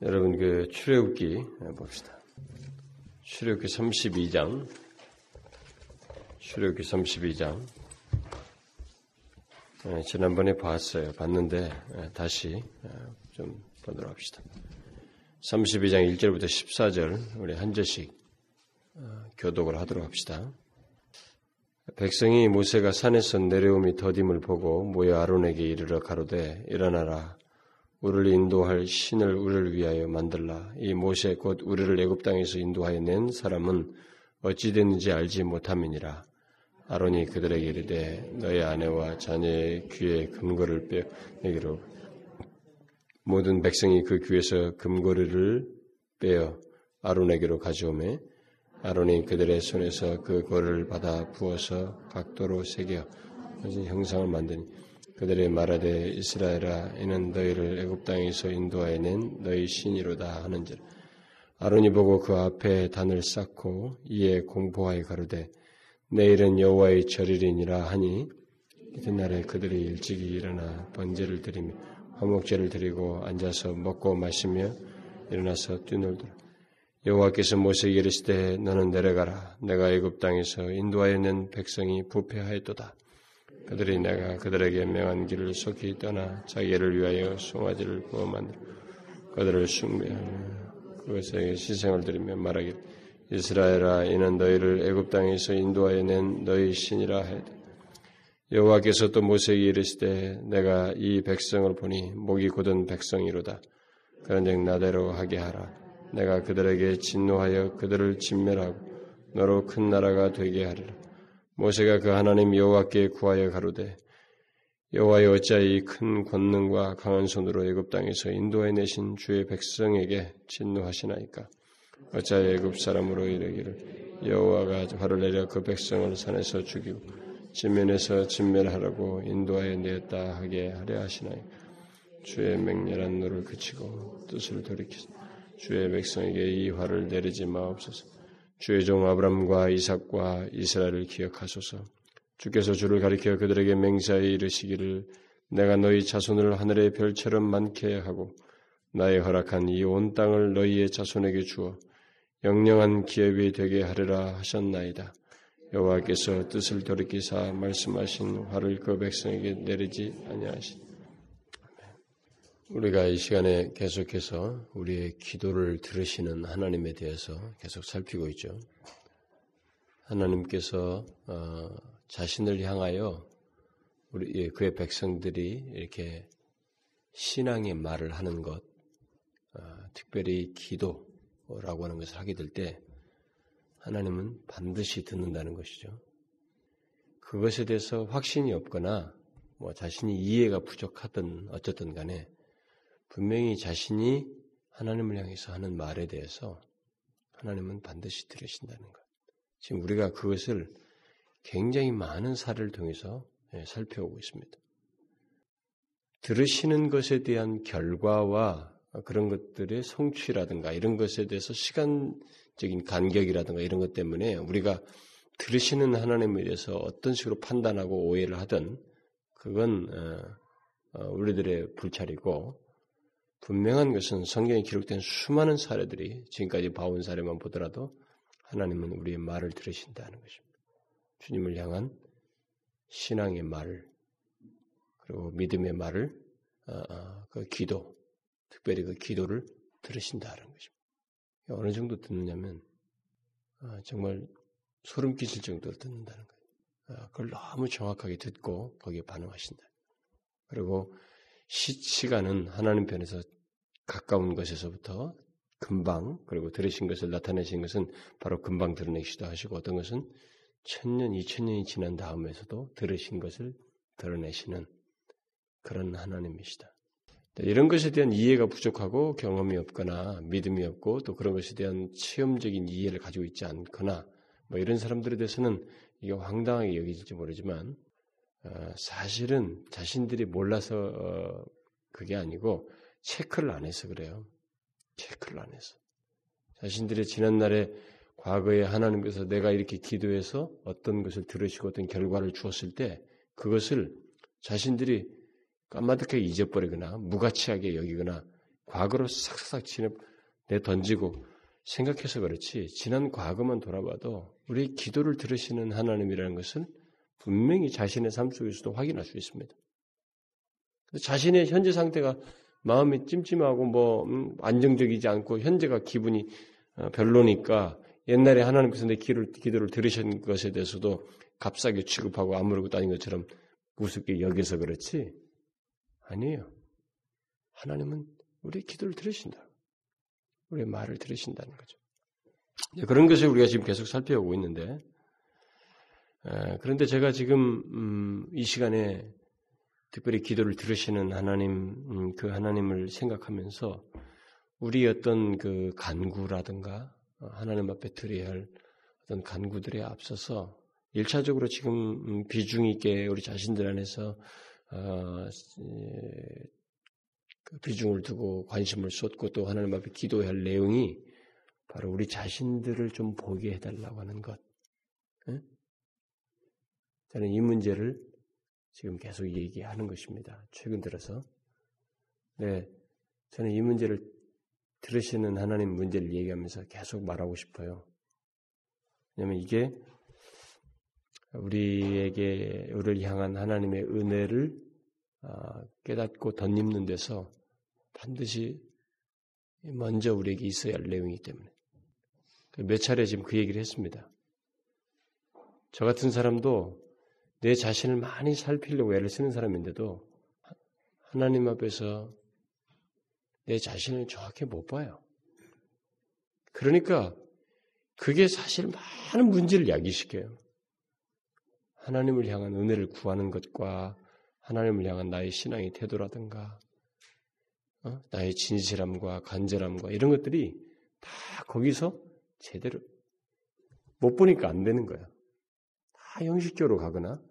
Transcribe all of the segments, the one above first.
여러분 그 출애굽기 봅시다. 출애굽기 32장. 출애굽기 32장. 네, 지난번에 봤어요. 봤는데 네, 다시 네, 좀 보도록 합시다. 32장 1절부터 14절 우리 한 절씩 어, 교독을 하도록 합시다. 백성이 모세가 산에서 내려오미 더딤을 보고 모여 아론에게 이르러 가로되 일어나라 우리를 인도할 신을 우리를 위하여 만들라. 이 모세 곧 우리를 애굽 땅에서 인도하여 낸 사람은 어찌 됐는지 알지 못함이니라. 아론이 그들에게 이르되 너의 아내와 자녀의 귀에 금고를 빼어 내기로 모든 백성이 그 귀에서 금고리를 빼어 아론에게로 가져오매 아론이 그들의 손에서 그 고를 받아 부어서 각도로 새겨 형상을 만드니 그들의 말하되 이스라엘아 이는 너희를 애굽 땅에서 인도하여 낸 너희 신이로다 하는지라. 아론이 보고 그 앞에 단을 쌓고 이에 공포하여 가로되 내일은 여호와의 절일이니라 하니 이튿날에 그들이 일찍이 일어나 번제를 드리며 화목제를 드리고 앉아서 먹고 마시며 일어나서 뛰놀더라. 여호와께서 모세에게 이르시되 너는 내려가라. 내가 애굽 땅에서 인도하여 낸 백성이 부패하였도다 그들이 내가 그들에게 명한 길을 속히 떠나 자기를 위하여 송아지를 구워 만들어 그들을 숭배하며 그것에게 시생을 드리며 말하길 이스라엘아 이는 너희를 애굽 땅에서 인도하여 낸 너희 신이라 하되 여호와께서 또 모세에게 이르시되 내가 이 백성을 보니 목이 곧은 백성이로다. 그런즉 나대로 하게 하라. 내가 그들에게 진노하여 그들을 진멸하고 너로 큰 나라가 되게 하리라 모세가 그 하나님 여호와께 구하여 가로되 여호와여 어찌하여 이 큰 권능과 강한 손으로 애굽 땅에서 인도해 내신 주의 백성에게 진노하시나이까? 어찌하여 애굽 사람으로 이르기를 여호와가 화를 내려 그 백성을 산에서 죽이고 지면에서 진멸하라고 인도하여 내었다 하게 하려 하시나이까? 주의 맹렬한 노를 그치고 뜻을 돌이키사 주의 백성에게 이 화를 내리지 마옵소서 주의 종 아브람과 이삭과 이스라엘을 기억하소서. 주께서 주를 가리켜 그들에게 맹세하여 이르시기를 내가 너희 자손을 하늘의 별처럼 많게 하고 나의 허락한 이 온 땅을 너희의 자손에게 주어 영영한 기업이 되게 하리라 하셨나이다. 여호와께서 뜻을 돌이키사 말씀하신 화를 그 백성에게 내리지 아니하시니 우리가 이 시간에 계속해서 우리의 기도를 들으시는 하나님에 대해서 계속 살피고 있죠. 하나님께서 어, 자신을 향하여 우리 예, 그의 백성들이 이렇게 신앙의 말을 하는 것, 어, 특별히 기도라고 하는 것을 하게 될 때 하나님은 반드시 듣는다는 것이죠. 그것에 대해서 확신이 없거나 뭐 자신이 이해가 부족하든 어쨌든 간에 분명히 자신이 하나님을 향해서 하는 말에 대해서 하나님은 반드시 들으신다는 것. 지금 우리가 그것을 굉장히 많은 사례를 통해서 예, 살펴오고 있습니다. 들으시는 것에 대한 결과와 그런 것들의 성취라든가 이런 것에 대해서 시간적인 간격이라든가 이런 것 때문에 우리가 들으시는 하나님에 대해서 어떤 식으로 판단하고 오해를 하든 그건 어, 어, 우리들의 불찰이고 분명한 것은 성경에 기록된 수많은 사례들이 지금까지 봐온 사례만 보더라도 하나님은 우리의 말을 들으신다는 것입니다. 주님을 향한 신앙의 말을 그리고 믿음의 말을 어, 어, 그 기도 특별히 그 기도를 들으신다는 것입니다. 어느 정도 듣느냐면 어, 정말 소름 끼칠 정도로 듣는다는 거예요. 그걸 너무 정확하게 듣고 거기에 반응하신다. 그리고 시간은 하나님 편에서 가까운 것에서부터 금방 그리고 들으신 것을 나타내신 것은 바로 금방 드러내기도 하시고 어떤 것은 천년, 이천년이 지난 다음에서도 들으신 것을 드러내시는 그런 하나님이시다. 이런 것에 대한 이해가 부족하고 경험이 없거나 믿음이 없고 또 그런 것에 대한 체험적인 이해를 가지고 있지 않거나 뭐 이런 사람들에 대해서는 이게 황당하게 여기질지 모르지만 어, 사실은 자신들이 몰라서 어, 그게 아니고 체크를 안 해서 그래요. 체크를 안 해서. 자신들의 지난날에 과거에 하나님께서 내가 이렇게 기도해서 어떤 것을 들으시고 어떤 결과를 주었을 때 그것을 자신들이 까마득하게 잊어버리거나 무가치하게 여기거나 과거로 싹싹 지내 내 던지고 생각해서 그렇지 지난 과거만 돌아봐도 우리 기도를 들으시는 하나님이라는 것은 분명히 자신의 삶 속에서도 확인할 수 있습니다. 자신의 현재 상태가 마음이 찜찜하고 뭐 음, 안정적이지 않고 현재가 기분이 어, 별로니까 옛날에 하나님께서 내 기도를, 기도를 들으신 것에 대해서도 값싸게 취급하고 아무렇고도 아닌 것처럼 우습게 여겨서 그렇지 아니에요. 하나님은 우리 기도를 들으신다. 우리의 말을 들으신다는 거죠. 그런 것을 우리가 지금 계속 살펴보고 있는데 그런데 제가 지금 음, 이 시간에 특별히 기도를 들으시는 하나님, 음, 그 하나님을 생각하면서 우리 어떤 그 간구라든가 어, 하나님 앞에 드려야 할 어떤 간구들에 앞서서 일차적으로 지금 음, 비중 있게 우리 자신들 안에서 어, 그 비중을 두고 관심을 쏟고 또 하나님 앞에 기도해야 할 내용이 바로 우리 자신들을 좀 보게 해달라고 하는 것. 저는 이 문제를 지금 계속 얘기하는 것입니다. 최근 들어서. 네, 저는 이 문제를 들으시는 하나님 문제를 얘기하면서 계속 말하고 싶어요. 왜냐하면 이게 우리에게 우리를 향한 하나님의 은혜를 아, 깨닫고 덧입는 데서 반드시 먼저 우리에게 있어야 할 내용이기 때문에 몇 차례 지금 그 얘기를 했습니다. 저 같은 사람도 내 자신을 많이 살피려고 애를 쓰는 사람인데도 하나님 앞에서 내 자신을 정확히 못 봐요. 그러니까 그게 사실 많은 문제를 야기시켜요. 하나님을 향한 은혜를 구하는 것과 하나님을 향한 나의 신앙의 태도라든가 어? 나의 진실함과 간절함과 이런 것들이 다 거기서 제대로 못 보니까 안 되는 거야. 다 형식적으로 가거나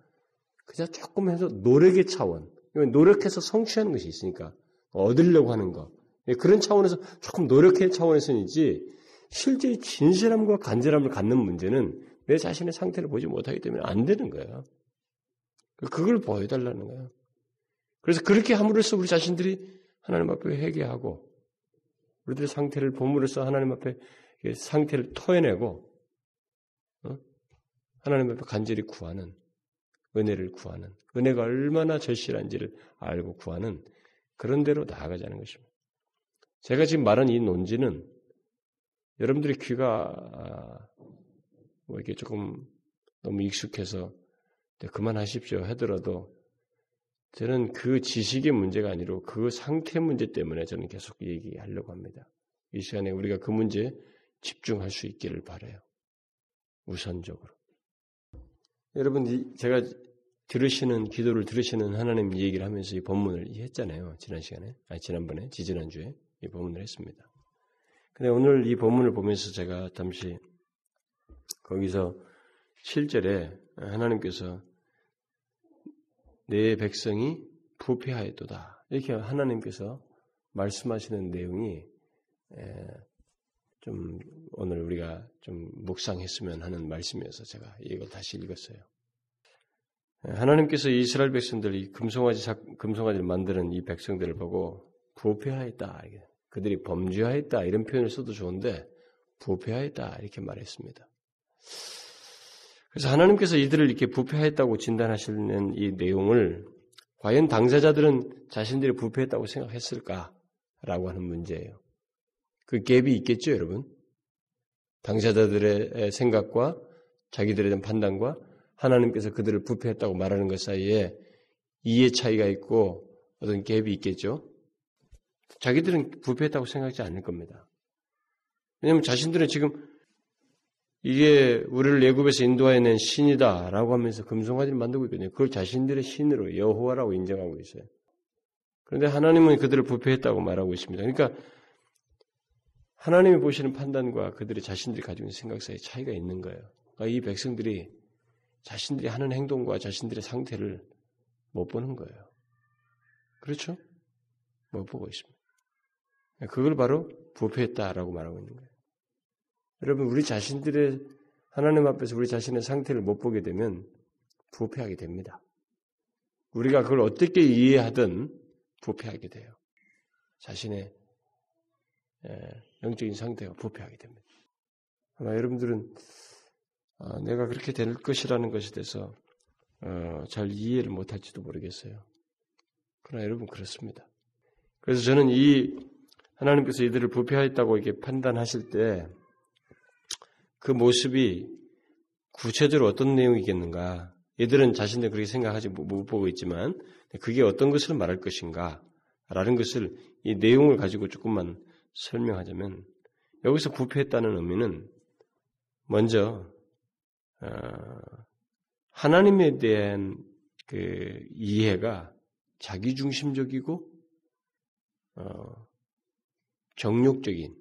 그냥 조금 해서 노력의 차원, 노력해서 성취하는 것이 있으니까 얻으려고 하는 거 예, 그런 차원에서 조금 노력의 차원에서는지 실제 진실함과 간절함을 갖는 문제는 내 자신의 상태를 보지 못하기 때문에 안 되는 거예요. 그걸 보여달라는 거예요. 그래서 그렇게 함으로써 우리 자신들이 하나님 앞에 회개하고 우리들의 상태를 보물로써 하나님 앞에 상태를 토해내고 어? 하나님 앞에 간절히 구하는 은혜를 구하는 은혜가 얼마나 절실한지를 알고 구하는 그런 대로 나아가자는 것입니다. 제가 지금 말한 이 논지는 여러분들의 귀가 아, 뭐 이렇게 조금 너무 익숙해서 그만하십시오 하더라도 저는 그 지식의 문제가 아니라 그 상태 문제 때문에 저는 계속 얘기하려고 합니다. 이 시간에 우리가 그 문제에 집중할 수 있기를 바래요. 우선적으로. 여러분, 제가 들으시는 기도를 들으시는 하나님 얘기를 하면서 이 본문을 했잖아요. 지난 시간에, 아니 지난번에, 지지난 주에 이 본문을 했습니다. 근데 오늘 이 본문을 보면서 제가 잠시 거기서 7절에 하나님께서 내 백성이 부패하였도다. 이렇게 하나님께서 말씀하시는 내용이 좀 오늘 우리가 좀 묵상했으면 하는 말씀이어서 제가 이걸 다시 읽었어요. 하나님께서 이스라엘 백성들, 이 금송아지, 금송아지를 만드는 이 백성들을 보고 부패하였다. 그들이 범죄하였다. 이런 표현을 써도 좋은데 부패하였다. 이렇게 말했습니다. 그래서 하나님께서 이들을 이렇게 부패했다고 진단하시는 이 내용을 과연 당사자들은 자신들이 부패했다고 생각했을까라고 하는 문제예요. 그 갭이 있겠죠, 여러분? 당사자들의 생각과 자기들에 대한 판단과 하나님께서 그들을 부패했다고 말하는 것 사이에 이해 차이가 있고 어떤 갭이 있겠죠. 자기들은 부패했다고 생각하지 않을 겁니다. 왜냐하면 자신들은 지금 이게 우리를 예굽에서 인도하여낸 신이다라고 하면서 금송아지를 만들고 있거든요. 그걸 자신들의 신으로 여호와라고 인정하고 있어요. 그런데 하나님은 그들을 부패했다고 말하고 있습니다. 그러니까 하나님이 보시는 판단과 그들의 자신들이 가지고 있는 생각 사이에 차이가 있는 거예요. 그러니까 이 백성들이 자신들이 하는 행동과 자신들의 상태를 못 보는 거예요. 그렇죠? 못 보고 있습니다. 그걸 바로 부패했다라고 말하고 있는 거예요. 여러분, 우리 자신들의 하나님 앞에서 우리 자신의 상태를 못 보게 되면 부패하게 됩니다. 우리가 그걸 어떻게 이해하든 부패하게 돼요. 자신의 예, 영적인 상태가 부패하게 됩니다. 아마 여러분들은 아, 내가 그렇게 될 것이라는 것에 대해서 어, 잘 이해를 못할지도 모르겠어요. 그러나 여러분 그렇습니다. 그래서 저는 이 하나님께서 이들을 부패하였다고 이렇게 판단하실 때 그 모습이 구체적으로 어떤 내용이겠는가? 얘들은 자신들 그렇게 생각하지 못 보고 있지만 그게 어떤 것을 말할 것인가? 라는 것을 이 내용을 가지고 조금만 설명하자면 여기서 부패했다는 의미는 먼저 어, 하나님에 대한 그 이해가 자기중심적이고 어, 정욕적인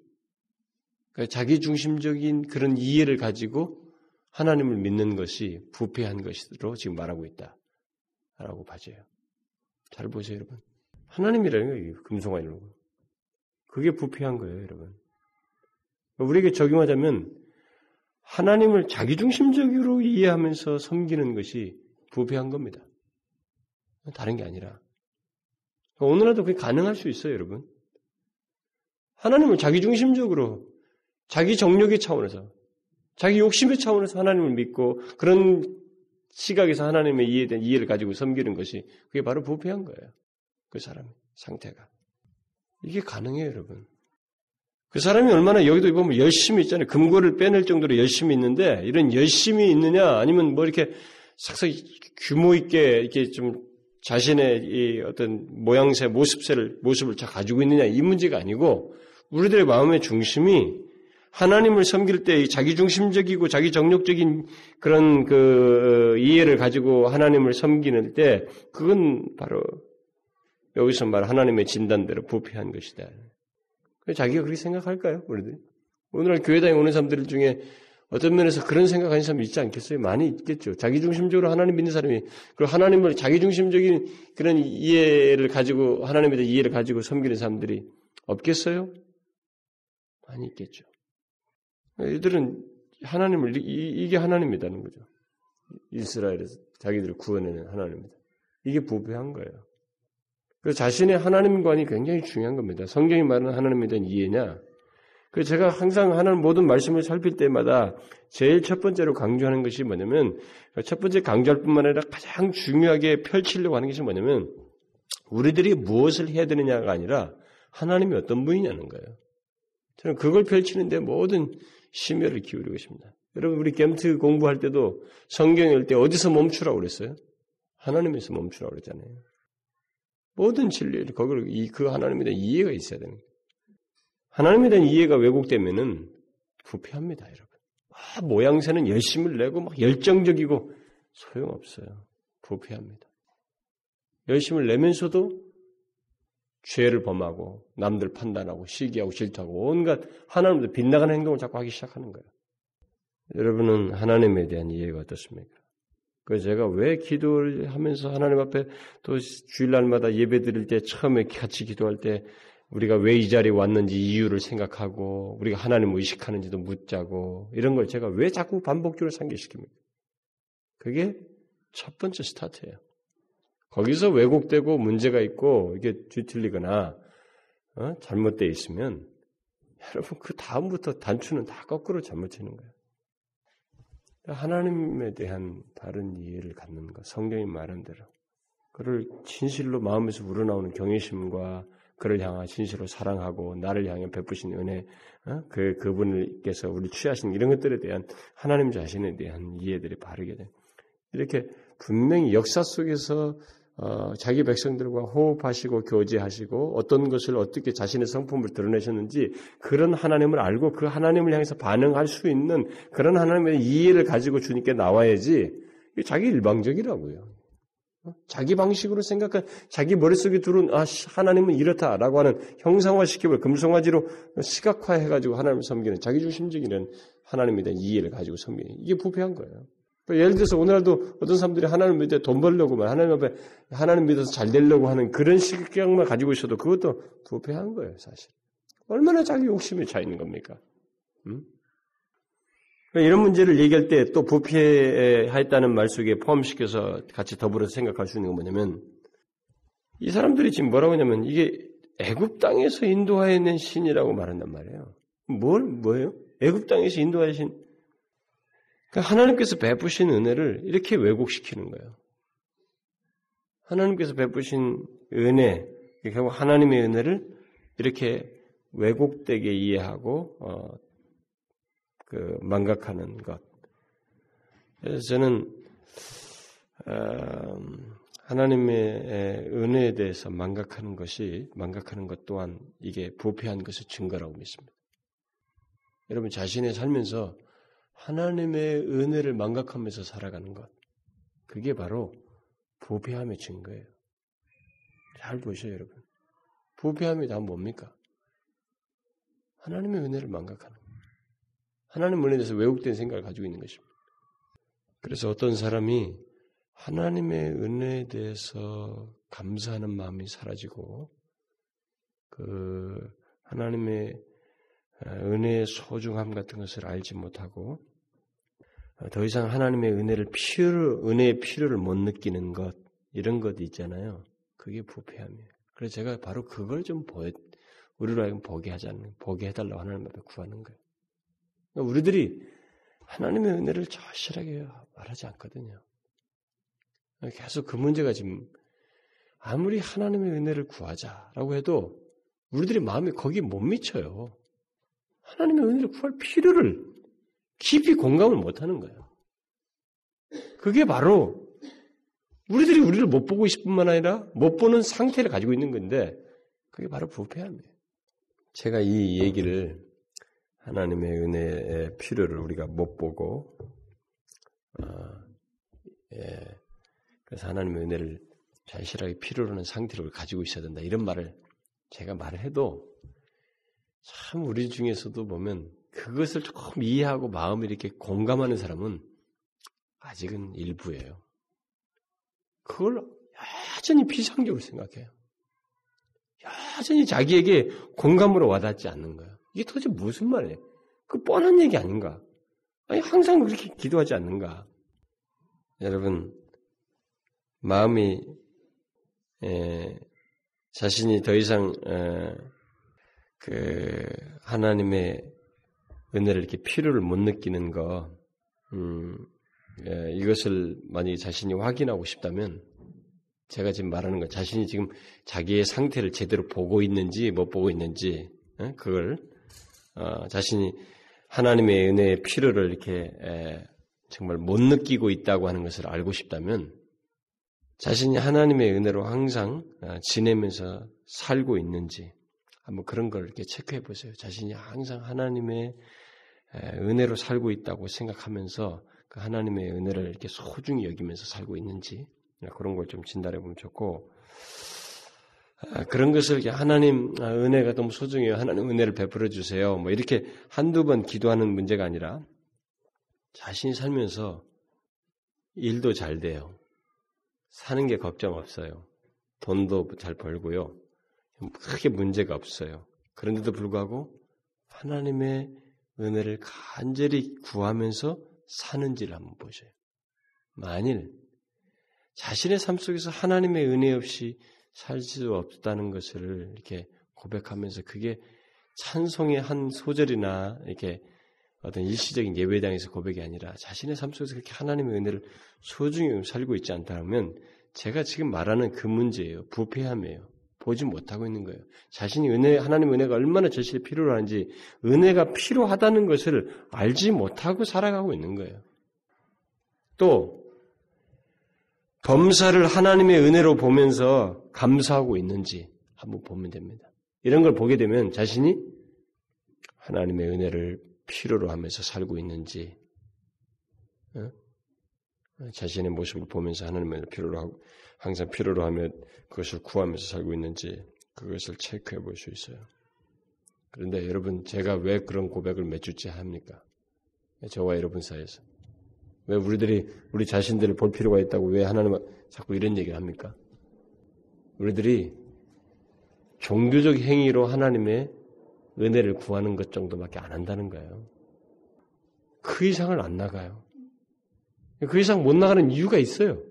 그러니까 자기중심적인 그런 이해를 가지고 하나님을 믿는 것이 부패한 것으로 지금 말하고 있다라고 봐져요. 잘 보세요, 여러분. 하나님이라는 거예요, 금송아 이런 거. 그게 부패한 거예요, 여러분. 우리에게 적용하자면 하나님을 자기중심적으로 이해하면서 섬기는 것이 부패한 겁니다. 다른 게 아니라 오늘날도 그게 가능할 수 있어요, 여러분. 하나님을 자기중심적으로 자기 정력의 차원에서 자기 욕심의 차원에서 하나님을 믿고 그런 시각에서 하나님의 이해된 이해를 가지고 섬기는 것이 그게 바로 부패한 거예요. 그 사람 상태가 이게 가능해요, 여러분. 그 사람이 얼마나 여기도 보면 열심히 있잖아요. 금고를 빼낼 정도로 열심히 있는데 이런 열심히 있느냐 아니면 뭐 이렇게 싹싹 규모 있게 이렇게 좀 자신의 이 어떤 모양새, 모습새를 모습을 잘 가지고 있느냐 이 문제가 아니고 우리들의 마음의 중심이 하나님을 섬길 때 자기 중심적이고 자기 정력적인 그런 그 이해를 가지고 하나님을 섬기는 때 그건 바로 여기서 말 하나님의 진단대로 부패한 것이다. 자기가 그렇게 생각할까요? 우리들 오늘날 교회 당에 오는 사람들 중에 어떤 면에서 그런 생각하는 사람이 있지 않겠어요? 많이 있겠죠. 자기중심적으로 하나님 믿는 사람이 그리고 하나님을 자기중심적인 그런 이해를 가지고 하나님에 대한 이해를 가지고 섬기는 사람들이 없겠어요? 많이 있겠죠. 이들은 하나님을 이, 게 하나님이라는 거죠. 이스라엘에서 자기들을 구원해낸 하나님입니다. 이게 부패한 거예요. 그래서 자신의 하나님관이 굉장히 중요한 겁니다. 성경이 말하는 하나님에 대한 이해냐. 그 제가 항상 하는 모든 말씀을 살필 때마다 제일 첫 번째로 강조하는 것이 뭐냐면 첫 번째 강조할 뿐만 아니라 가장 중요하게 펼치려고 하는 것이 뭐냐면 우리들이 무엇을 해야 되느냐가 아니라 하나님이 어떤 분이냐는 거예요. 저는 그걸 펼치는데 모든 심혈을 기울이고 있습니다. 여러분 우리 gem트 공부할 때도 성경 읽을 때 어디서 멈추라고 그랬어요? 하나님에서 멈추라고 그랬잖아요. 모든 진리를 거기를 그 하나님에 대한 이해가 있어야 되는 거예요. 하나님에 대한 이해가 왜곡되면은 부패합니다, 여러분. 아, 모양새는 열심을 내고 막 열정적이고 소용없어요. 부패합니다. 열심을 내면서도 죄를 범하고 남들 판단하고 시기하고 질투하고 온갖 하나님도 빗나가는 행동을 자꾸 하기 시작하는 거예요. 여러분은 하나님에 대한 이해가 어떻습니까? 그 제가 왜 기도를 하면서 하나님 앞에 또 주일날마다 예배 드릴 때 처음에 같이 기도할 때 우리가 왜 이 자리에 왔는지 이유를 생각하고 우리가 하나님을 의식하는지도 묻자고 이런 걸 제가 왜 자꾸 반복적으로 상기시킵니까? 그게 첫 번째 스타트예요. 거기서 왜곡되고 문제가 있고 이게 뒤틀리거나 어? 잘못되어 있으면 여러분 그 다음부터 단추는 다 거꾸로 잘못 치는 거예요. 하나님에 대한 바른 이해를 갖는 것, 성경이 말한 대로 그를 진실로 마음에서 우러나오는 경외심과 그를 향한 진실로 사랑하고 나를 향해 베푸신 은혜, 어? 그 그분께서 우리 취하신 이런 것들에 대한 하나님 자신에 대한 이해들이 바르게 돼. 이렇게 분명히 역사 속에서 어, 자기 백성들과 호흡하시고 교제하시고 어떤 것을 어떻게 자신의 성품을 드러내셨는지 그런 하나님을 알고 그 하나님을 향해서 반응할 수 있는 그런 하나님의 이해를 가지고 주님께 나와야지 자기 일방적이라고요. 어? 자기 방식으로 생각한 자기 머릿속에 들어온 아 하나님은 이렇다라고 하는 형상화시키고 금성화지로 시각화해가지고 하나님을 섬기는 자기 중심적인 하나님에 대한 이해를 가지고 섬기는 이게 부패한 거예요. 그 예를 들어서 오늘도 어떤 사람들이 하나님 믿어 돈 벌려고만 하나님 앞에 하나님 믿어서 잘 되려고 하는 그런 시각만 가지고 있어도 그것도 부패한 거예요, 사실. 얼마나 자기 욕심에 차 있는 겁니까? 음? 그러니까 이런 문제를 얘기할 때 또 부패했다는 말 속에 포함시켜서 같이 더불어서 생각할 수 있는 건 뭐냐면 이 사람들이 지금 뭐라고 하냐면 이게 애굽 땅에서 인도하여낸 신이라고 말한단 말이에요. 뭘 뭐예요? 애굽 땅에서 인도하신 그러니까 하나님께서 베푸신 은혜를 이렇게 왜곡시키는 거예요. 하나님께서 베푸신 은혜, 결국 하나님의 은혜를 이렇게 왜곡되게 이해하고 어, 그 망각하는 것. 그래서 저는 어, 하나님의 은혜에 대해서 망각하는 것이 망각하는 것 또한 이게 부패한 것의 증거라고 믿습니다. 여러분 자신의 살면서 하나님의 은혜를 망각하면서 살아가는 것 그게 바로 부패함의 증거예요. 잘 보셔요, 여러분. 부패함이 다 뭡니까? 하나님의 은혜를 망각하는 거예요. 하나님 은혜에 대해서 왜곡된 생각을 가지고 있는 것입니다. 그래서 어떤 사람이 하나님의 은혜에 대해서 감사하는 마음이 사라지고 그 하나님의 은혜의 소중함 같은 것을 알지 못하고 더 이상 하나님의 은혜를 필요 은혜의 필요를 못 느끼는 것 이런 것 있잖아요. 그게 부패함이에요. 그래서 제가 바로 그걸 좀 보여 우리로 하여금 보게 하자는 보게 해달라고 하나님 앞에 구하는 거예요. 그러니까 우리들이 하나님의 은혜를 절실하게 말하지 않거든요. 계속 그 문제가 지금 아무리 하나님의 은혜를 구하자라고 해도 우리들의 마음이 거기 못 미쳐요. 하나님의 은혜를 구할 필요를 깊이 공감을 못 하는 거예요. 그게 바로 우리들이 우리를 못 보고 있을 뿐만 아니라 못 보는 상태를 가지고 있는 건데 그게 바로 부패함이에요. 제가 이 얘기를 하나님의 은혜의 필요를 우리가 못 보고 어, 예, 그래서 하나님의 은혜를 절실하게 필요로 하는 상태를 가지고 있어야 된다. 이런 말을 제가 말을 해도 참 우리 중에서도 보면 그것을 조금 이해하고 마음을 이렇게 공감하는 사람은 아직은 일부예요. 그걸 여전히 비상적으로 생각해요. 여전히 자기에게 공감으로 와닿지 않는 거예요. 이게 도대체 무슨 말이에요? 그 뻔한 얘기 아닌가? 아니, 항상 그렇게 기도하지 않는가? 여러분, 마음이 에, 자신이 더 이상 에, 그 하나님의 은혜를 이렇게 필요를 못 느끼는 거, 음, 에, 이것을 만약에 자신이 확인하고 싶다면 제가 지금 말하는 거 자신이 지금 자기의 상태를 제대로 보고 있는지 못 보고 있는지 에, 그걸 어, 자신이 하나님의 은혜의 필요를 이렇게 에, 정말 못 느끼고 있다고 하는 것을 알고 싶다면 자신이 하나님의 은혜로 항상 어, 지내면서 살고 있는지 한번 그런 걸 이렇게 체크해 보세요. 자신이 항상 하나님의 은혜로 살고 있다고 생각하면서 그 하나님의 은혜를 이렇게 소중히 여기면서 살고 있는지 그런 걸 좀 진단해 보면 좋고 아, 그런 것을 하나님 아, 은혜가 너무 소중해요. 하나님 은혜를 베풀어 주세요. 뭐 이렇게 한두 번 기도하는 문제가 아니라 자신이 살면서 일도 잘 돼요. 사는 게 걱정 없어요. 돈도 잘 벌고요. 크게 문제가 없어요. 그런데도 불구하고 하나님의 은혜를 간절히 구하면서 사는지를 한번 보셔요. 만일 자신의 삶 속에서 하나님의 은혜 없이 살 수 없다는 것을 이렇게 고백하면서 그게 찬송의 한 소절이나 이렇게 어떤 일시적인 예배당에서 고백이 아니라 자신의 삶 속에서 그렇게 하나님의 은혜를 소중히 살고 있지 않다면 제가 지금 말하는 그 문제예요. 부패함이에요. 보지 못하고 있는 거예요. 자신이 은혜, 하나님 은혜가 얼마나 절실히 필요로 하는지 은혜가 필요하다는 것을 알지 못하고 살아가고 있는 거예요. 또 범사를 하나님의 은혜로 보면서 감사하고 있는지 한번 보면 됩니다. 이런 걸 보게 되면 자신이 하나님의 은혜를 필요로 하면서 살고 있는지 어? 자신의 모습을 보면서 하나님의 필요로 하고 항상 필요로 하며 그것을 구하면서 살고 있는지 그것을 체크해 볼 수 있어요. 그런데 여러분 제가 왜 그런 고백을 몇 주째 합니까? 저와 여러분 사이에서 왜 우리들이 우리 자신들을 볼 필요가 있다고 왜 하나님 자꾸 이런 얘기를 합니까? 우리들이 종교적 행위로 하나님의 은혜를 구하는 것 정도밖에 안 한다는 거예요. 그 이상을 안 나가요. 그 이상 못 나가는 이유가 있어요.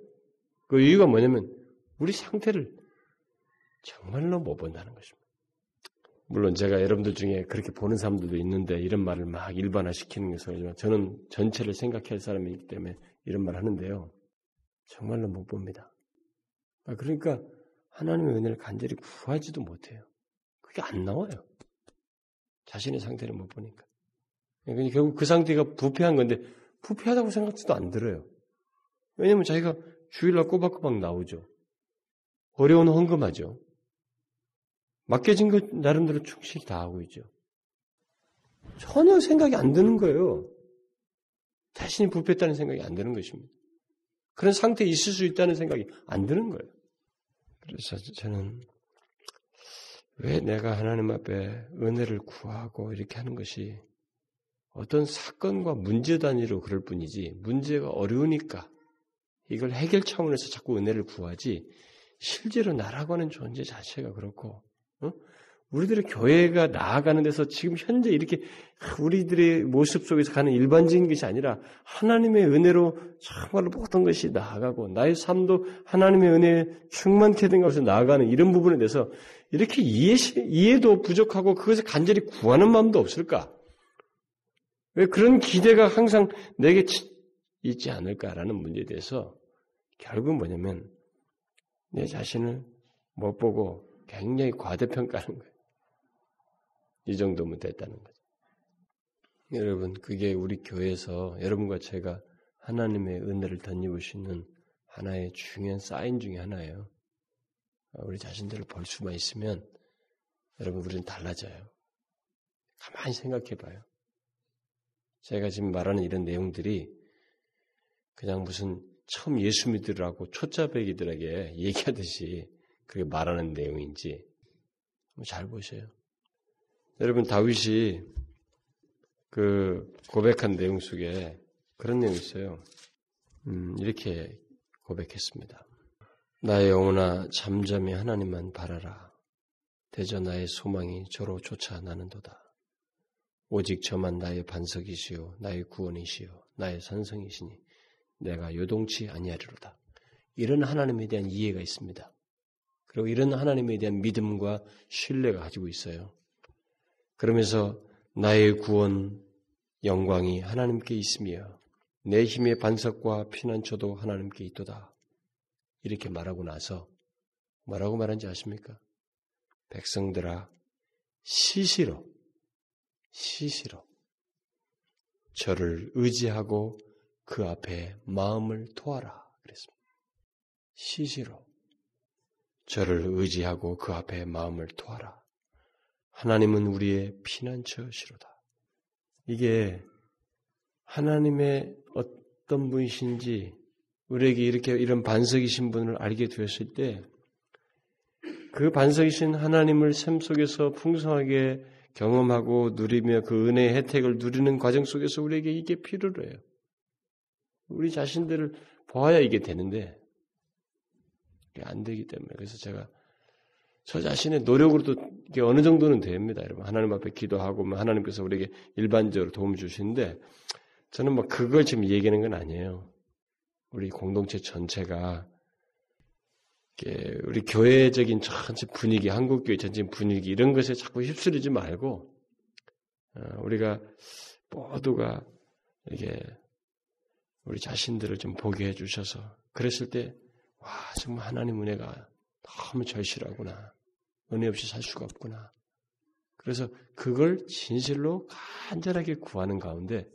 그 이유가 뭐냐면 우리 상태를 정말로 못 본다는 것입니다. 물론 제가 여러분들 중에 그렇게 보는 사람들도 있는데 이런 말을 막 일반화시키는 것은 저는 전체를 생각할 사람이기 때문에 이런 말 하는데요. 정말로 못 봅니다. 아, 그러니까 하나님의 은혜를 간절히 구하지도 못해요. 그게 안 나와요. 자신의 상태를 못 보니까. 그러니까 결국 그 상태가 부패한 건데 부패하다고 생각도 안 들어요. 왜냐면 자기가 주일날 꼬박꼬박 나오죠. 어려운 헌금하죠. 맡겨진 것 나름대로 충실히 다 하고 있죠. 전혀 생각이 안 드는 거예요. 자신이 부패했다는 생각이 안 드는 것입니다. 그런 상태에 있을 수 있다는 생각이 안 드는 거예요. 그래서 저는 왜 내가 하나님 앞에 은혜를 구하고 이렇게 하는 것이 어떤 사건과 문제 단위로 그럴 뿐이지 문제가 어려우니까 이걸 해결 차원에서 자꾸 은혜를 구하지 실제로 나라고 하는 존재 자체가 그렇고 어? 우리들의 교회가 나아가는 데서 지금 현재 이렇게 우리들의 모습 속에서 가는 일반적인 것이 아니라 하나님의 은혜로 정말로 모든 것이 나아가고 나의 삶도 하나님의 은혜에 충만케 된 것으로 나아가는 이런 부분에 대해서 이렇게 이해, 이해도 부족하고 그것을 간절히 구하는 마음도 없을까? 왜 그런 기대가 항상 내게 있지 않을까라는 문제에 대해서 결국은 뭐냐면 내 자신을 못 보고 굉장히 과대평가하는 거예요. 이 정도면 됐다는 거죠. 여러분, 그게 우리 교회에서 여러분과 제가 하나님의 은혜를 덧입을 수 있는 하나의 중요한 사인 중의 하나예요. 우리 자신들을 볼 수만 있으면 여러분 우리는 달라져요. 가만히 생각해 봐요. 제가 지금 말하는 이런 내용들이 그냥 무슨 처음 예수 믿으라고 초짜배기들에게 얘기하듯이 그렇게 말하는 내용인지 잘 보세요. 여러분 다윗이 그 고백한 내용 속에 그런 내용이 있어요. 음, 이렇게 고백했습니다. 나의 영혼아 잠잠히 하나님만 바라라. 대저 나의 소망이 저로 쫓아 나는도다. 오직 저만 나의 반석이시요 나의 구원이시요 나의 산성이시니 내가 요동치 아니하리로다. 이런 하나님에 대한 이해가 있습니다. 그리고 이런 하나님에 대한 믿음과 신뢰가 가지고 있어요. 그러면서 나의 구원 영광이 하나님께 있으며 내 힘의 반석과 피난처도 하나님께 있도다. 이렇게 말하고 나서 뭐라고 말한지 아십니까? 백성들아 시시로 시시로 저를 의지하고 그 앞에 마음을 토하라 그랬습니다. 시시로 저를 의지하고 그 앞에 마음을 토하라. 하나님은 우리의 피난처시로다. 이게 하나님의 어떤 분이신지 우리에게 이렇게 이런 반석이신 분을 알게 되었을 때 그 반석이신 하나님을 삶 속에서 풍성하게 경험하고 누리며 그 은혜의 혜택을 누리는 과정 속에서 우리에게 이게 필요로 해요. 우리 자신들을 보아야 이게 되는데 안 되기 때문에 그래서 제가 저 자신의 노력으로도 이게 어느 정도는 됩니다, 여러분. 하나님 앞에 기도하고 뭐 하나님께서 우리에게 일반적으로 도움을 주시는데 저는 뭐 그걸 지금 얘기하는 건 아니에요. 우리 공동체 전체가 우리 교회적인 전체 분위기, 한국 교회 전체 분위기 이런 것에 자꾸 휩쓸리지 말고 어, 우리가 모두가 이게 우리 자신들을 좀 보게 해주셔서 그랬을 때 와, 정말 하나님 은혜가 너무 절실하구나. 은혜 없이 살 수가 없구나. 그래서 그걸 진실로 간절하게 구하는 가운데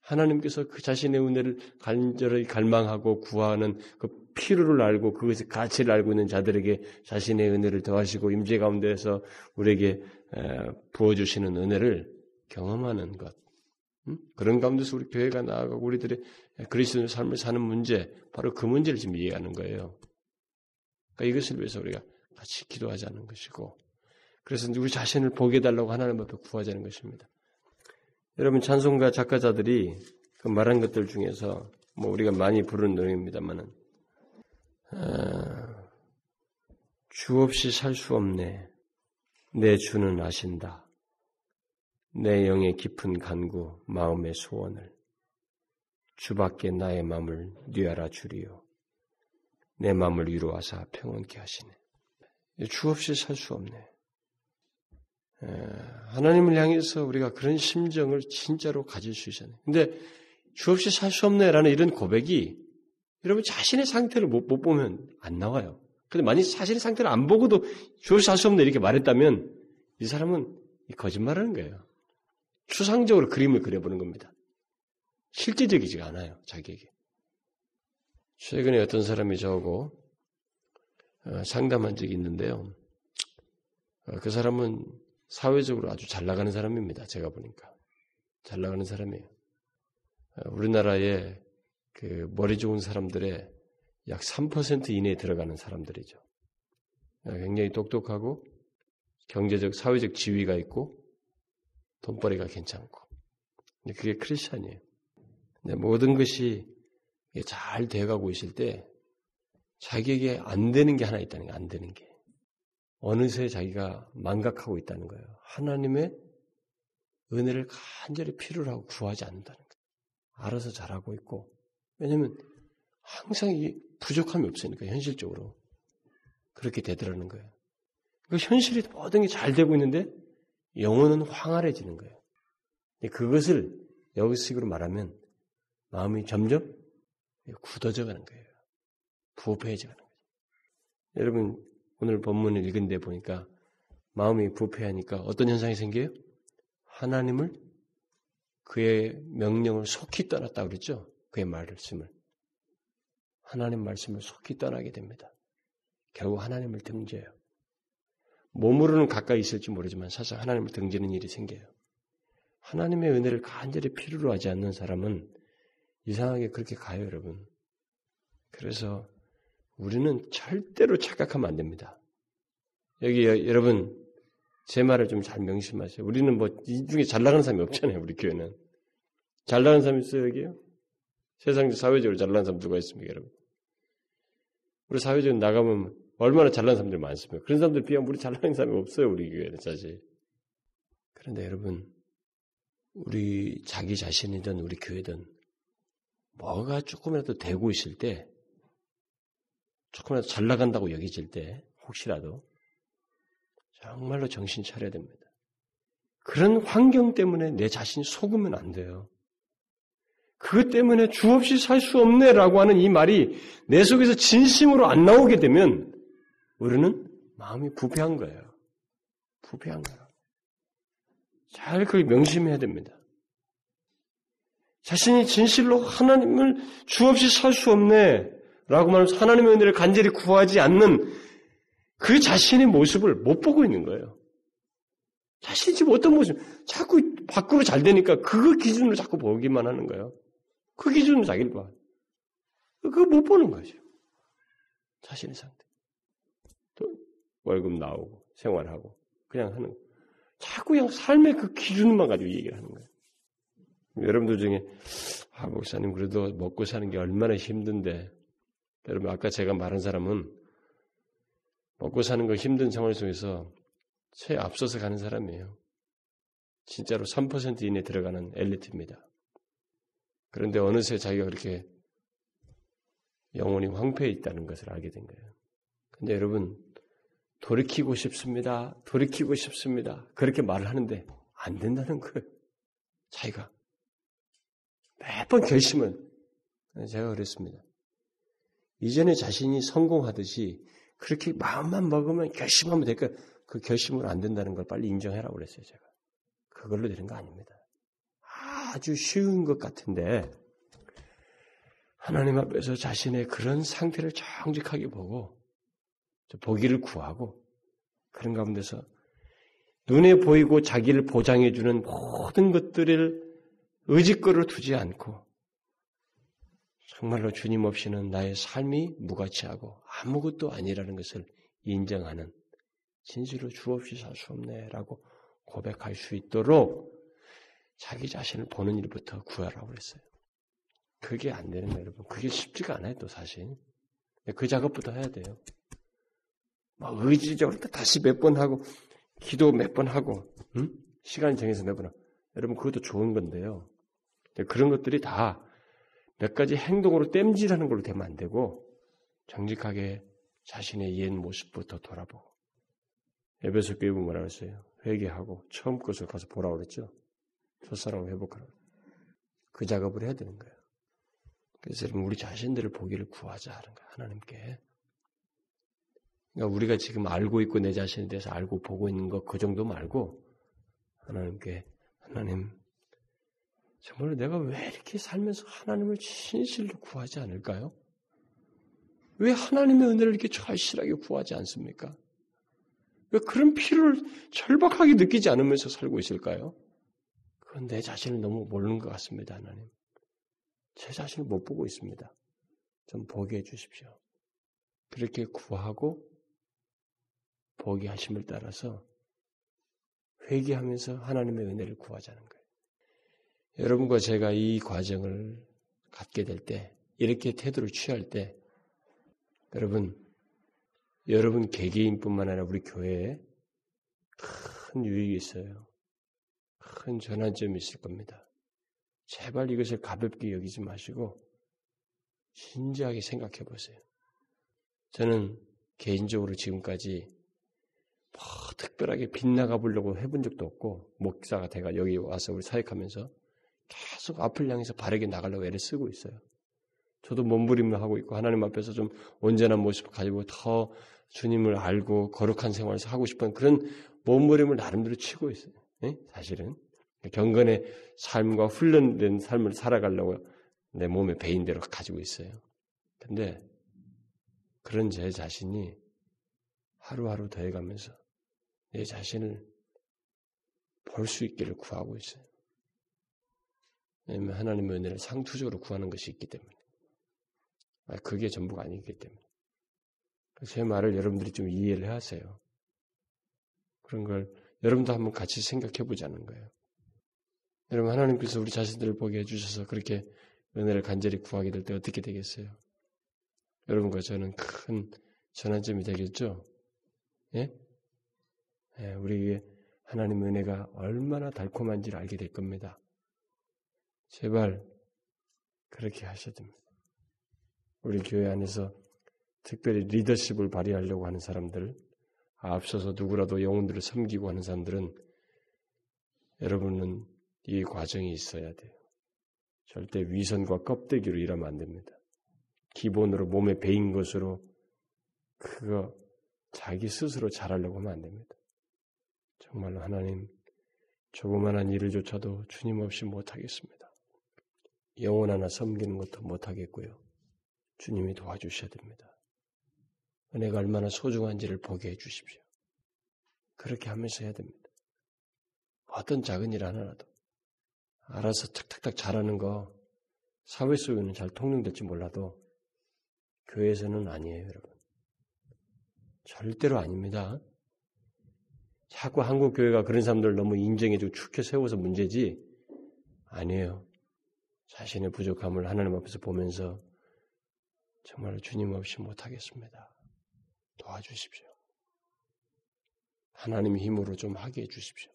하나님께서 그 자신의 은혜를 간절히 갈망하고 구하는 그 필요를 알고 그것의 가치를 알고 있는 자들에게 자신의 은혜를 더하시고 임재 가운데에서 우리에게 부어주시는 은혜를 경험하는 것. 그런 가운데서 우리 교회가 나아가고 우리들의 그리스도의 삶을 사는 문제, 바로 그 문제를 지금 이해하는 거예요. 그러니까 이것을 위해서 우리가 같이 기도하자는 것이고, 그래서 우리 자신을 보게 해달라고 하나님 앞에 구하자는 것입니다. 여러분 찬송가 작가자들이 그 말한 것들 중에서 뭐 우리가 많이 부르는 노래입니다만은 아, 주 없이 살 수 없네. 내 주는 아신다. 내 영의 깊은 간구, 마음의 소원을 주밖에 나의 마음을 뉘알아 주리요. 내 마음을 위로하사 평온케 하시네. 주 없이 살 수 없네. 하나님을 향해서 우리가 그런 심정을 진짜로 가질 수 돼. 근데 주 없이 살 수 없네라는 이런 고백이 여러분 자신의 상태를 못, 못 보면 안 나와요. 근데 만약 자신의 상태를 안 보고도 주 없이 살 수 없네 이렇게 말했다면 이 사람은 거짓말하는 거예요. 추상적으로 그림을 그려보는 겁니다. 실제적이지가 않아요, 자기에게. 최근에 어떤 사람이 저하고 어, 상담한 적이 있는데요. 어, 그 사람은 사회적으로 아주 잘 나가는 사람입니다. 제가 보니까. 잘 나가는 사람이에요. 어, 우리나라에 그 머리 좋은 사람들의 약 3% 이내에 들어가는 사람들이죠. 굉장히 똑똑하고 경제적, 사회적 지위가 있고 돈벌이가 괜찮고. 그게 크리스찬이에요. 모든 것이 잘 돼가고 있을 때 자기에게 안 되는 게 하나 있다는 게 안 되는 게. 어느새 자기가 망각하고 있다는 거예요. 하나님의 은혜를 간절히 필요로 하고 구하지 않는다는 거예요. 알아서 잘하고 있고. 왜냐면 항상 이 부족함이 없으니까 현실적으로 그렇게 되더라는 거예요. 그 현실이 모든 게 잘 되고 있는데 영혼은 황활해지는 거예요. 그것을 여기식으로 말하면 마음이 점점 굳어져 가는 거예요. 부패해져 가는 거죠. 여러분, 오늘 본문을 읽은 데 보니까 마음이 부패하니까 어떤 현상이 생겨요? 하나님을 그의 명령을 속히 떠났다 그랬죠? 그의 말씀을. 하나님 말씀을 속히 떠나게 됩니다. 결국 하나님을 등져요. 몸으로는 가까이 있을지 모르지만 사실 하나님을 등지는 일이 생겨요. 하나님의 은혜를 간절히 필요로 하지 않는 사람은 이상하게 그렇게 가요, 여러분. 그래서 우리는 절대로 착각하면 안 됩니다. 여기 여러분 제 말을 좀 잘 명심하세요. 우리는 뭐 이 중에 잘 나가는 사람이 없잖아요. 우리 교회는 잘 나가는 사람 있어요 여기요? 세상 사회적으로 잘 나가는 사람 누가 있습니까, 여러분? 우리 사회적으로 나가면 얼마나 잘난 사람들 많습니까? 그런 사람들 비하면 우리 잘나는 사람이 없어요, 우리 교회는 사실. 그런데 여러분, 우리 자기 자신이든 우리 교회든 뭐가 조금이라도 되고 있을 때, 조금이라도 잘 나간다고 여겨질 때, 혹시라도 정말로 정신 차려야 됩니다. 그런 환경 때문에 내 자신이 속으면 안 돼요. 그것 때문에 주 없이 살 수 없네라고 하는 이 말이 내 속에서 진심으로 안 나오게 되면 우리는 마음이 부패한 거예요. 부패한 거예요. 잘 그걸 명심해야 됩니다. 자신이 진실로 하나님을 주 없이 살 수 없네 라고 말하면서 하나님의 은혜를 간절히 구하지 않는 그 자신의 모습을 못 보고 있는 거예요. 자신이 지금 어떤 모습, 자꾸 밖으로 잘 되니까 그거 기준으로 자꾸 보기만 하는 거예요. 그 기준으로 자기를 봐. 그거 못 보는 거죠. 자신의 상태. 또 월급 나오고 생활하고 그냥 하는 거. 자꾸 그냥 삶의 그 기준만 가지고 얘기를 하는 거예요. 여러분들 중에 아 목사님 그래도 먹고 사는 게 얼마나 힘든데 여러분 아까 제가 말한 사람은 먹고 사는 거 힘든 생활 속에서 최 앞서서 가는 사람이에요. 진짜로 3% 이내 들어가는 엘리트입니다. 그런데 어느새 자기가 그렇게 영혼이 황폐해 있다는 것을 알게 된 거예요. 근데 여러분, 돌이키고 싶습니다. 돌이키고 싶습니다. 그렇게 말을 하는데 안 된다는 거예요. 자기가. 매번 결심은 제가 그랬습니다. 이전에 자신이 성공하듯이 그렇게 마음만 먹으면 결심하면 될까? 그 결심으로 안 된다는 걸 빨리 인정해라고 그랬어요, 제가. 그걸로 되는 거 아닙니다. 아주 쉬운 것 같은데 하나님 앞에서 자신의 그런 상태를 정직하게 보고 보기를 구하고 그런 가운데서 눈에 보이고 자기를 보장해 주는 모든 것들을 의지거로 두지 않고 정말로 주님 없이는 나의 삶이 무가치하고 아무것도 아니라는 것을 인정하는 진실로 주 없이 살 수 없네라고 고백할 수 있도록 자기 자신을 보는 일부터 구하라고 그랬어요. 그게 안 되는 거예요, 여러분. 그게 쉽지가 않아요, 또 사실. 그 작업부터 해야 돼요. 막 의지적으로 다시 몇 번 하고, 기도 몇 번 하고, 응? 시간 정해서 몇 번 하고. 여러분, 그것도 좋은 건데요. 그런 것들이 다 몇 가지 행동으로 땜질하는 걸로 되면 안 되고, 정직하게 자신의 옛 모습부터 돌아보고. 에베소 교회 뭐라 그랬어요? 회개하고 처음 것을 가서 보라 그랬죠. 첫사랑을 회복하라고. 그 작업을 해야 되는 거예요. 그래서 여러분 우리 자신들을 보기를 구하자 하는 거예요. 하나님께. 그러니까 우리가 지금 알고 있고 내 자신에 대해서 알고 보고 있는 것 그 정도 말고 하나님께 하나님 정말 내가 왜 이렇게 살면서 하나님을 진실로 구하지 않을까요? 왜 하나님의 은혜를 이렇게 절실하게 구하지 않습니까? 왜 그런 필요를 절박하게 느끼지 않으면서 살고 있을까요? 그건 내 자신을 너무 모르는 것 같습니다, 하나님. 제 자신을 못 보고 있습니다. 좀 보게 해주십시오. 그렇게 구하고 보게 하심을 따라서 회개하면서 하나님의 은혜를 구하자는 거예요. 여러분과 제가 이 과정을 갖게 될 때, 이렇게 태도를 취할 때, 여러분, 여러분 개개인뿐만 아니라 우리 교회에 큰 유익이 있어요. 큰 전환점이 있을 겁니다. 제발 이것을 가볍게 여기지 마시고 진지하게 생각해 보세요. 저는 개인적으로 지금까지 뭐 특별하게 빗나가 보려고 해본 적도 없고 목사가 돼가 여기 와서 우리 사역하면서 계속 앞을 향해서 바르게 나가려고 애를 쓰고 있어요. 저도 몸부림을 하고 있고 하나님 앞에서 좀 온전한 모습을 가지고 더 주님을 알고 거룩한 생활을 하고 싶은 그런 몸부림을 나름대로 치고 있어요. 네? 사실은 경건의 삶과 훈련된 삶을 살아가려고 내 몸에 배인 대로 가지고 있어요. 근데 그런 제 자신이 하루하루 더해가면서 내 자신을 볼 수 있기를 구하고 있어요. 왜냐하면 하나님의 은혜를 상투적으로 구하는 것이 있기 때문에. 아, 그게 전부가 아니기 때문에. 제 말을 여러분들이 좀 이해를 하세요. 그런 걸 여러분도 한번 같이 생각해 보자는 거예요. 여러분 하나님께서 우리 자신들을 보게 해주셔서 그렇게 은혜를 간절히 구하게 될 때 어떻게 되겠어요? 여러분과 저는 큰 전환점이 되겠죠? 예? 예 우리에게 하나님의 은혜가 얼마나 달콤한지를 알게 될 겁니다. 제발 그렇게 하셔야 됩니다. 우리 교회 안에서 특별히 리더십을 발휘하려고 하는 사람들, 앞서서 누구라도 영혼들을 섬기고 하는 사람들은 여러분은 이 과정이 있어야 돼요. 절대 위선과 껍데기로 일하면 안 됩니다. 기본으로 몸에 배인 것으로 그거 자기 스스로 잘하려고 하면 안 됩니다. 정말로 하나님 조그만한 일을 조차도 주님 없이 못하겠습니다. 영혼 하나 섬기는 것도 못하겠고요. 주님이 도와주셔야 됩니다. 은혜가 얼마나 소중한지를 보게 해주십시오. 그렇게 하면서 해야 됩니다. 어떤 작은 일 하나라도 알아서 탁탁탁 잘하는 거 사회 속에는 잘 통용될지 몰라도 교회에서는 아니에요, 여러분. 절대로 아닙니다. 자꾸 한국 교회가 그런 사람들을 너무 인정해주고 축혀 세워서 문제지 아니에요. 자신의 부족함을 하나님 앞에서 보면서 정말 주님 없이 못하겠습니다. 도와주십시오. 하나님의 힘으로 좀 하게 해주십시오.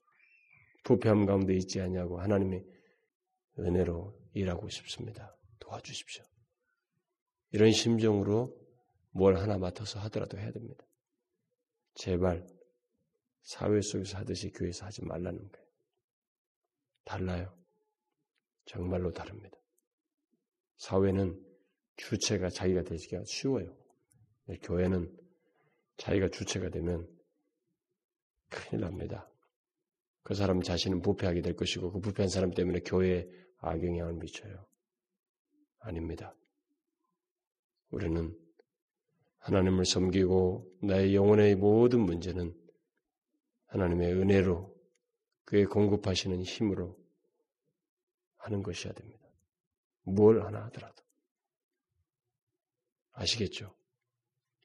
부패함 가운데 있지 않냐고 하나님의 은혜로 일하고 싶습니다. 도와주십시오. 이런 심정으로 뭘 하나 맡아서 하더라도 해야 됩니다. 제발 사회 속에서 하듯이 교회에서 하지 말라는 거예요. 달라요. 정말로 다릅니다. 사회는 주체가 자기가 되기가 쉬워요. 교회는 자기가 주체가 되면 큰일 납니다. 그 사람 자신은 부패하게 될 것이고 그 부패한 사람 때문에 교회에 악영향을 미쳐요. 아닙니다. 우리는 하나님을 섬기고 나의 영혼의 모든 문제는 하나님의 은혜로 그의 공급하시는 힘으로 하는 것이어야 됩니다. 뭘 하나 하더라도. 아시겠죠?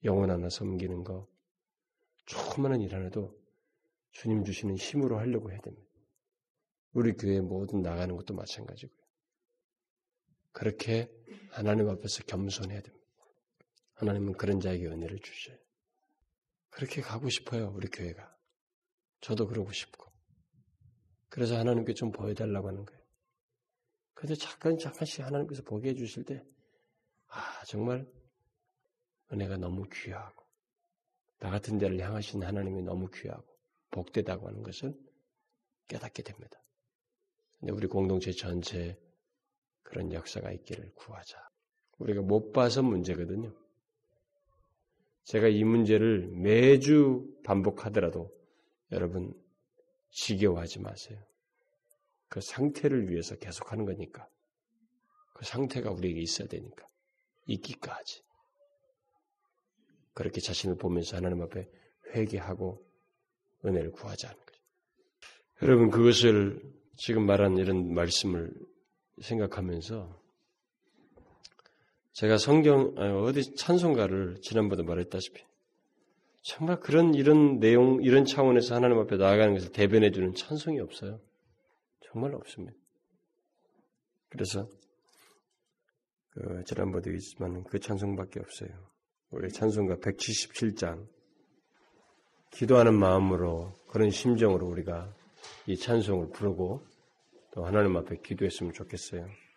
영혼 하나 섬기는 거, 조그마한 일 하나도 주님 주시는 힘으로 하려고 해야 됩니다. 우리 교회 모든 나가는 것도 마찬가지고요. 그렇게 하나님 앞에서 겸손해야 됩니다. 하나님은 그런 자에게 은혜를 주셔요. 그렇게 가고 싶어요, 우리 교회가. 저도 그러고 싶고. 그래서 하나님께 좀 보여달라고 하는 거예요. 그런데 잠깐, 잠깐씩 하나님께서 보게 해주실 때, 아, 정말 은혜가 너무 귀하고, 나 같은 데를 향하신 하나님이 너무 귀하고, 복되다고 하는 것을 깨닫게 됩니다. 근데 우리 공동체 전체에 그런 역사가 있기를 구하자. 우리가 못 봐서 문제거든요. 제가 이 문제를 매주 반복하더라도 여러분 지겨워하지 마세요. 그 상태를 위해서 계속하는 거니까. 그 상태가 우리에게 있어야 되니까. 있기까지. 그렇게 자신을 보면서 하나님 앞에 회개하고 은혜를 구하자는 거죠. 여러분 그것을 지금 말한 이런 말씀을 생각하면서 제가 성경 어디 찬송가를 지난번에 말했다시피 정말 그런 이런 내용 이런 차원에서 하나님 앞에 나아가는 것을 대변해 주는 찬송이 없어요. 정말 없습니다. 그래서 그 지난번에도 있지만 그 찬송밖에 없어요. 우리 찬송가 177장 기도하는 마음으로 그런 심정으로 우리가 이 찬송을 부르고 또 하나님 앞에 기도했으면 좋겠어요. 응?